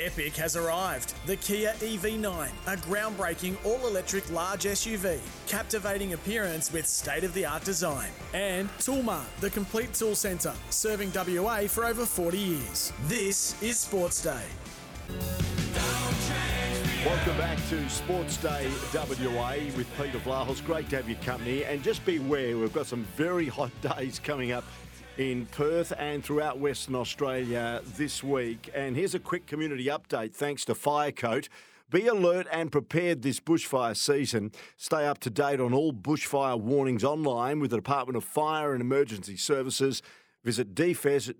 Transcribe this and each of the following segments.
Epic has arrived. The Kia EV9, a groundbreaking all electric large SUV, captivating appearance with state of the art design. And Toolmart, the complete tool centre, serving WA for over 40 years. This is Sports Day. Welcome back to Sports Day WA with Peter Vlahos. Great to have your company. And just beware, we've got some very hot days coming up in Perth and throughout Western Australia this week. And here's a quick community update thanks to Firecoat. Be alert and prepared this bushfire season. Stay up to date on all bushfire warnings online with the Department of Fire and Emergency Services. Visit dfes.wa.gov.au.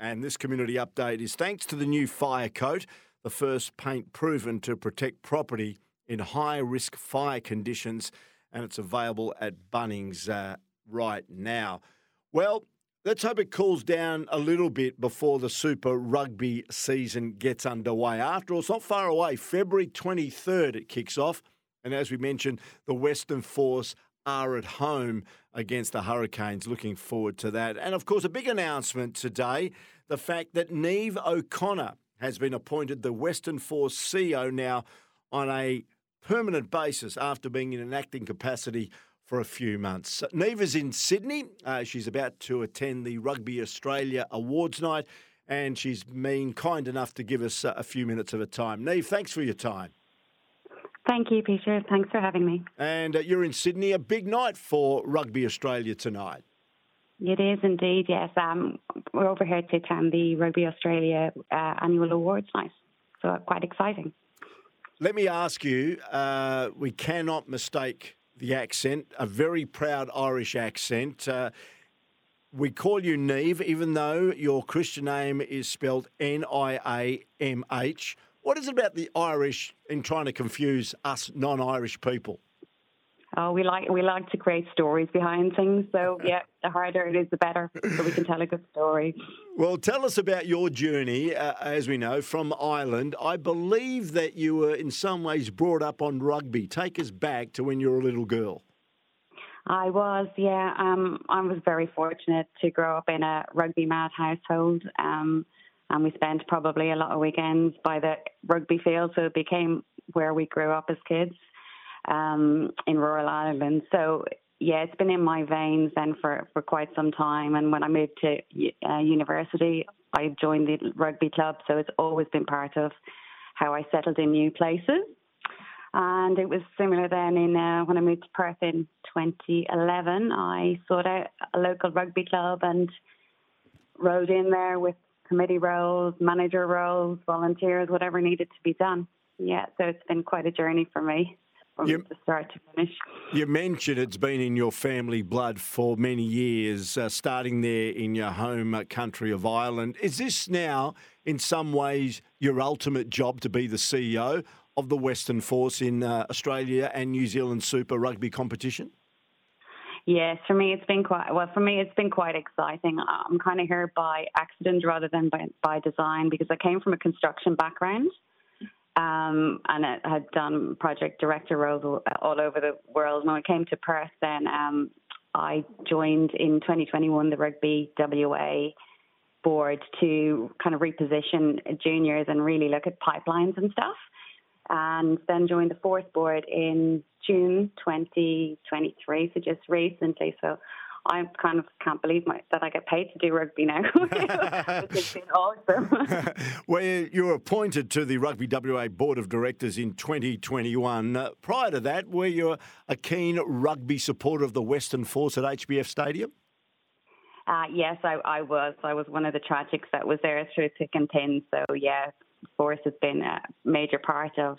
And this community update is thanks to the new Fire Coat, the first paint proven to protect property in high risk fire conditions. And it's available at Bunnings uh, right now. Well, let's hope it cools down a little bit before the Super Rugby season gets underway. After all, it's not far away. February 23rd, it kicks off. And as we mentioned, the Western Force are at home against the Hurricanes. Looking forward to that. And of course, a big announcement today the fact that Niamh O'Connor has been appointed the Western Force CEO now on a permanent basis after being in an acting capacity for a few months. Niamh is in Sydney. Uh, she's about to attend the Rugby Australia Awards night, and she's been kind enough to give us a few minutes of her time. Niamh, thanks for your time. Thank you, Peter. Thanks for having me. And uh, you're in Sydney, a big night for Rugby Australia tonight. It is indeed, yes. Um, we're over here to attend the Rugby Australia uh, annual awards night, so uh, quite exciting. Let me ask you uh, we cannot mistake the accent, a very proud Irish accent. Uh, we call you Neve, even though your Christian name is spelled N I A M H. What is it about the Irish in trying to confuse us non-Irish people? Oh, we like we like to create stories behind things. So yeah, the harder it is, the better, so we can tell a good story. Well, tell us about your journey, uh, as we know, from Ireland. I believe that you were in some ways brought up on rugby. Take us back to when you were a little girl. I was, yeah. Um, I was very fortunate to grow up in a rugby mad household. Um, and we spent probably a lot of weekends by the rugby field, so it became where we grew up as kids um, in rural Ireland. So yeah, it's been in my veins then for, for quite some time. And when I moved to uh, university, I joined the rugby club, so it's always been part of how I settled in new places. And it was similar then in uh, when I moved to Perth in 2011. I sought out a local rugby club and rode in there with committee roles, manager roles, volunteers, whatever needed to be done. Yeah, so it's been quite a journey for me from you, start to finish. You mentioned it's been in your family blood for many years, uh, starting there in your home uh, country of Ireland. Is this now, in some ways, your ultimate job to be the CEO of the Western Force in uh, Australia and New Zealand Super Rugby competition? Yes, for me it's been quite well. For me it's been quite exciting. I'm kind of here by accident rather than by, by design because I came from a construction background, um, and I had done project director roles all, over the world. When I came to Perth, then um, I joined in 2021 the Rugby WA board to kind of reposition juniors and really look at pipelines and stuff and then joined the Force board in June 2023, so just recently. So I kind of can't believe my, that I get paid to do rugby now. it's been awesome. well, you were appointed to the Rugby WA Board of Directors in 2021. Uh, prior to that, were you a keen rugby supporter of the Western Force at HBF Stadium? Uh, yes, I, I, was. I was one of the tragics that was there through thick and thin. So, yeah, Force has been a major part of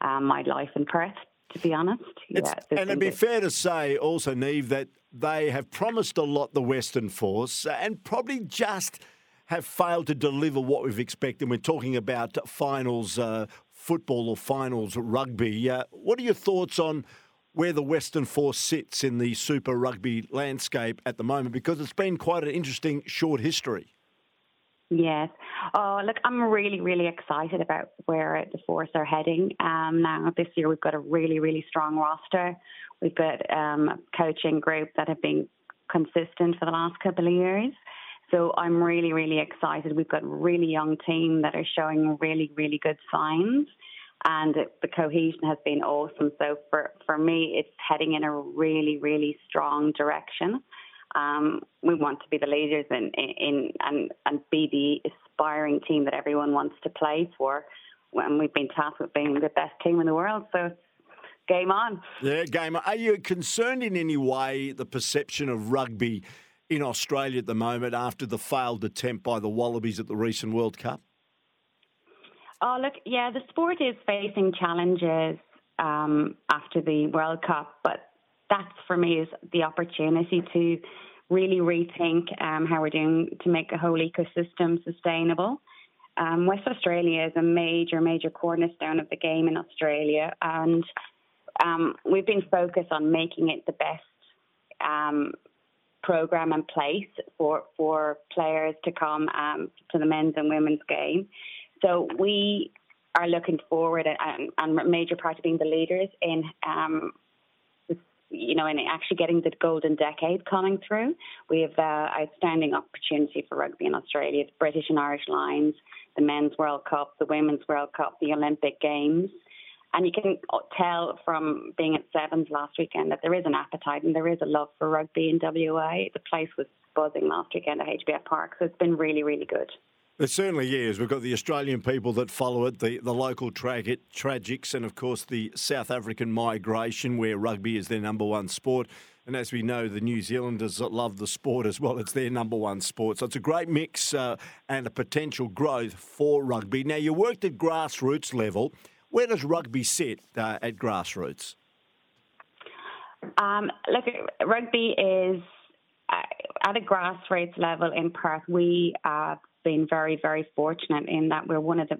um, my life in Perth, to be honest. Yeah, and it'd be fair to say also, Niamh, that they have promised a lot, the Western Force, and probably just have failed to deliver what we've expected. We're talking about finals uh, football or finals rugby. Uh, what are your thoughts on where the Western Force sits in the Super Rugby landscape at the moment? Because it's been quite an interesting short history. Yes. Oh, look, I'm really, really excited about where the Force are heading. Um, now, this year we've got a really, really strong roster. We've got um, a coaching group that have been consistent for the last couple of years. So I'm really, really excited. We've got a really young team that are showing really, really good signs. And the cohesion has been awesome. So for, for me, it's heading in a really, really strong direction. Um, we want to be the leaders in, in, and, and be the aspiring team that everyone wants to play for. And we've been tasked with being the best team in the world. So game on. Yeah, game on. Are you concerned in any way the perception of rugby in Australia at the moment after the failed attempt by the Wallabies at the recent World Cup? Oh, look, yeah, the sport is facing challenges um, after the World Cup, but that for me is the opportunity to really rethink um, how we're doing to make a whole ecosystem sustainable. Um, West Australia is a major, major cornerstone of the game in Australia, and um, we've been focused on making it the best um, program in place for for players to come um, to the men's and women's game. So we are looking forward and, and a major part of being the leaders in um, you know, in actually getting the golden decade coming through. We have uh, outstanding opportunity for rugby in Australia, the British and Irish Lions, the Men's World Cup, the Women's World Cup, the Olympic Games. And you can tell from being at Sevens last weekend that there is an appetite and there is a love for rugby in WA. The place was buzzing last weekend at HBF Park, so it's been really, really good. It certainly is. We've got the Australian people that follow it, the, the local tra- tragics, and of course the South African migration, where rugby is their number one sport. And as we know, the New Zealanders that love the sport as well. It's their number one sport. So it's a great mix uh, and a potential growth for rugby. Now, you worked at grassroots level. Where does rugby sit uh, at grassroots? Um, look, rugby is uh, at a grassroots level in Perth. We been very, very fortunate in that we're one of the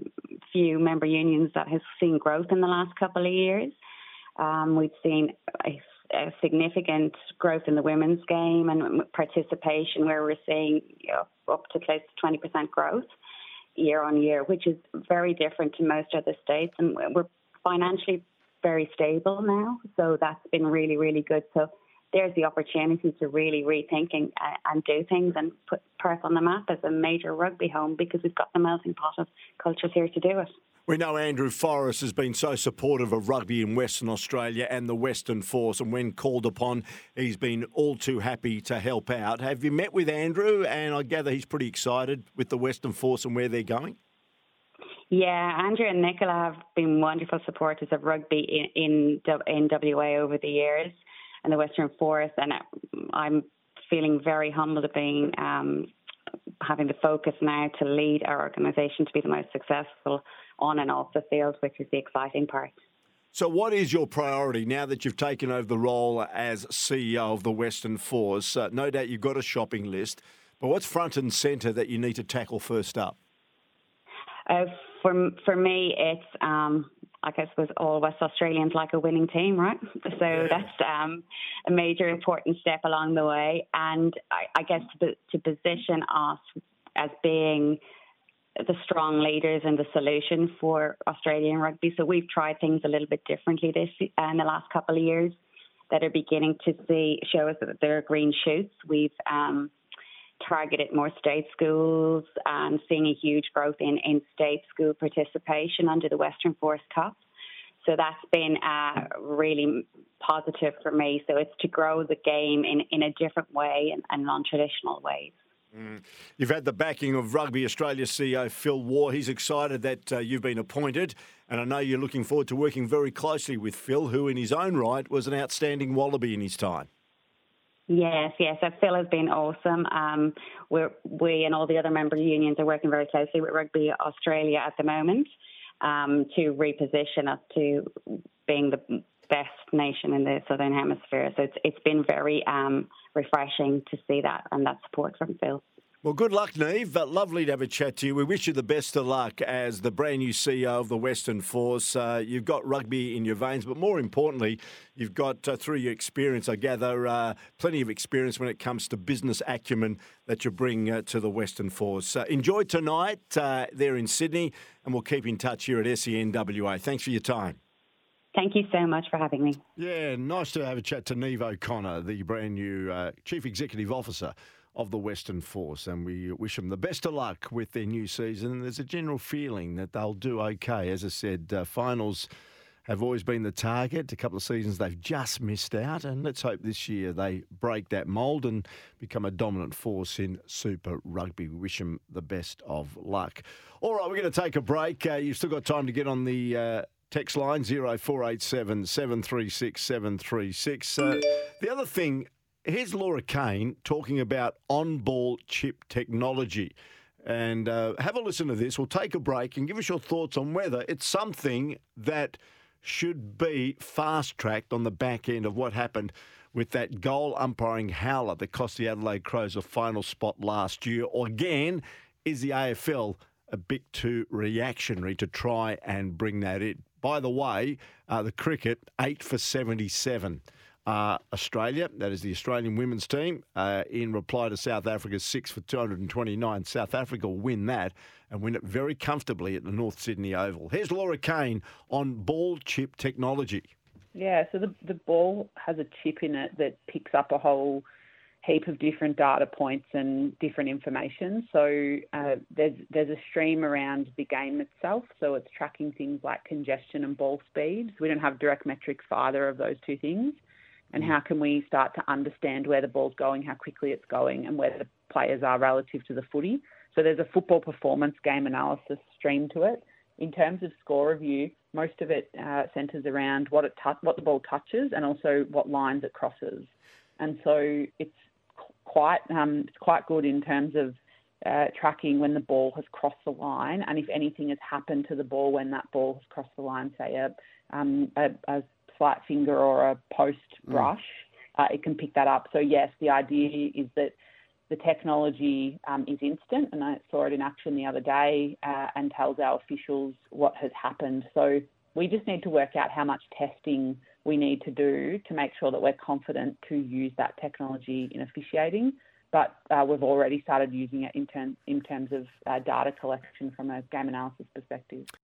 few member unions that has seen growth in the last couple of years. Um, we've seen a, a, significant growth in the women's game and participation, where we're seeing you know, up to close to 20% growth year on year, which is very different to most other states. And we're financially very stable now, so that's been really, really good. So there's the opportunity to really rethink and, uh, and do things and put Perth on the map as a major rugby home because we've got the melting pot of cultures here to do it. We know Andrew Forrest has been so supportive of rugby in Western Australia and the Western Force, and when called upon, he's been all too happy to help out. Have you met with Andrew? And I gather he's pretty excited with the Western Force and where they're going. Yeah, Andrew and Nicola have been wonderful supporters of rugby in in, in WA over the years and the Western Force, and I'm feeling very humbled at being um, having the focus now to lead our organisation to be the most successful on and off the field, which is the exciting part. So, what is your priority now that you've taken over the role as CEO of the Western Force? Uh, no doubt you've got a shopping list, but what's front and centre that you need to tackle first up? Uh, for for me, it's um, like I suppose all West Australians like a winning team, right? So that's um, a major important step along the way, and I, I guess to, to position us as being the strong leaders and the solution for Australian rugby. So we've tried things a little bit differently this in the last couple of years that are beginning to see show us that there are green shoots. We've um, targeted more state schools and seeing a huge growth in, in state school participation under the Western Force Cup. So that's been uh, really positive for me. So it's to grow the game in, in a different way and, and non traditional ways. Mm. You've had the backing of Rugby Australia CEO Phil Waugh. He's excited that uh, you've been appointed, and I know you're looking forward to working very closely with Phil, who, in his own right, was an outstanding Wallaby in his time. Yes, yes. Phil has been awesome. Um, we and all the other member unions are working very closely with Rugby Australia at the moment um, to reposition us to being the best nation in the Southern Hemisphere. So it's it's been very um, refreshing to see that and that support from Phil. Well, good luck, Niamh. Uh, lovely to have a chat to you. We wish you the best of luck as the brand new CEO of the Western Force. Uh, you've got rugby in your veins, but more importantly, you've got, uh, through your experience, I gather, uh, plenty of experience when it comes to business acumen that you bring uh, to the Western Force. Uh, enjoy tonight there in Sydney, and we'll keep in touch here at SENWA. Thanks for your time. Thank you so much for having me. Yeah, nice to have a chat to Niamh O'Connor, the brand new Chief Executive Officer of the Western Force, and we wish them the best of luck with their new season. There's a general feeling that they'll do okay. As I said, uh, finals have always been the target. A couple of seasons they've just missed out, and let's hope this year they break that mould and become a dominant force in Super Rugby. We wish them the best of luck. All right, we're going to take a break. Uh, you've still got time to get on the. Uh, text line 0487 736 736. Uh, the other thing Here's Laura Kane talking about on ball chip technology. And uh, have a listen to this. We'll take a break and give us your thoughts on whether it's something that should be fast tracked on the back end of what happened with that goal umpiring howler that cost the Adelaide Crows a final spot last year. Or again, is the AFL a bit too reactionary to try and bring that in? By the way, uh, the cricket, 8 for 77. Uh, Australia, that is the Australian women's team, uh, in reply to South Africa's six for 229. South Africa will win that and win it very comfortably at the North Sydney Oval. Here's Laura Kane on ball chip technology. Yeah, so the, the ball has a chip in it that picks up a whole heap of different data points and different information. So uh, there's there's a stream around the game itself. So it's tracking things like congestion and ball speed. So we don't have direct metrics for either of those two things and how can we start to understand where the ball's going, how quickly it's going, and where the players are relative to the footy. So there's a football performance game analysis stream to it. In terms of score review, most of it uh, centres around what it tu- what the ball touches and also what lines it crosses. And so it's quite um, it's quite good in terms of uh, tracking when the ball has crossed the line and if anything has happened to the ball when that ball has crossed the line, say a, um, a, a slight finger or a post mm. brush, mm. uh, it can pick that up. So, yes, the idea is that the technology um, is instant, and I saw it in action the other day uh, and tells our officials what has happened. So, we just need to work out how much testing we need to do to make sure that we're confident to use that technology in officiating. But uh, we've already started using it in, term, in terms of uh, data collection from a game analysis perspective.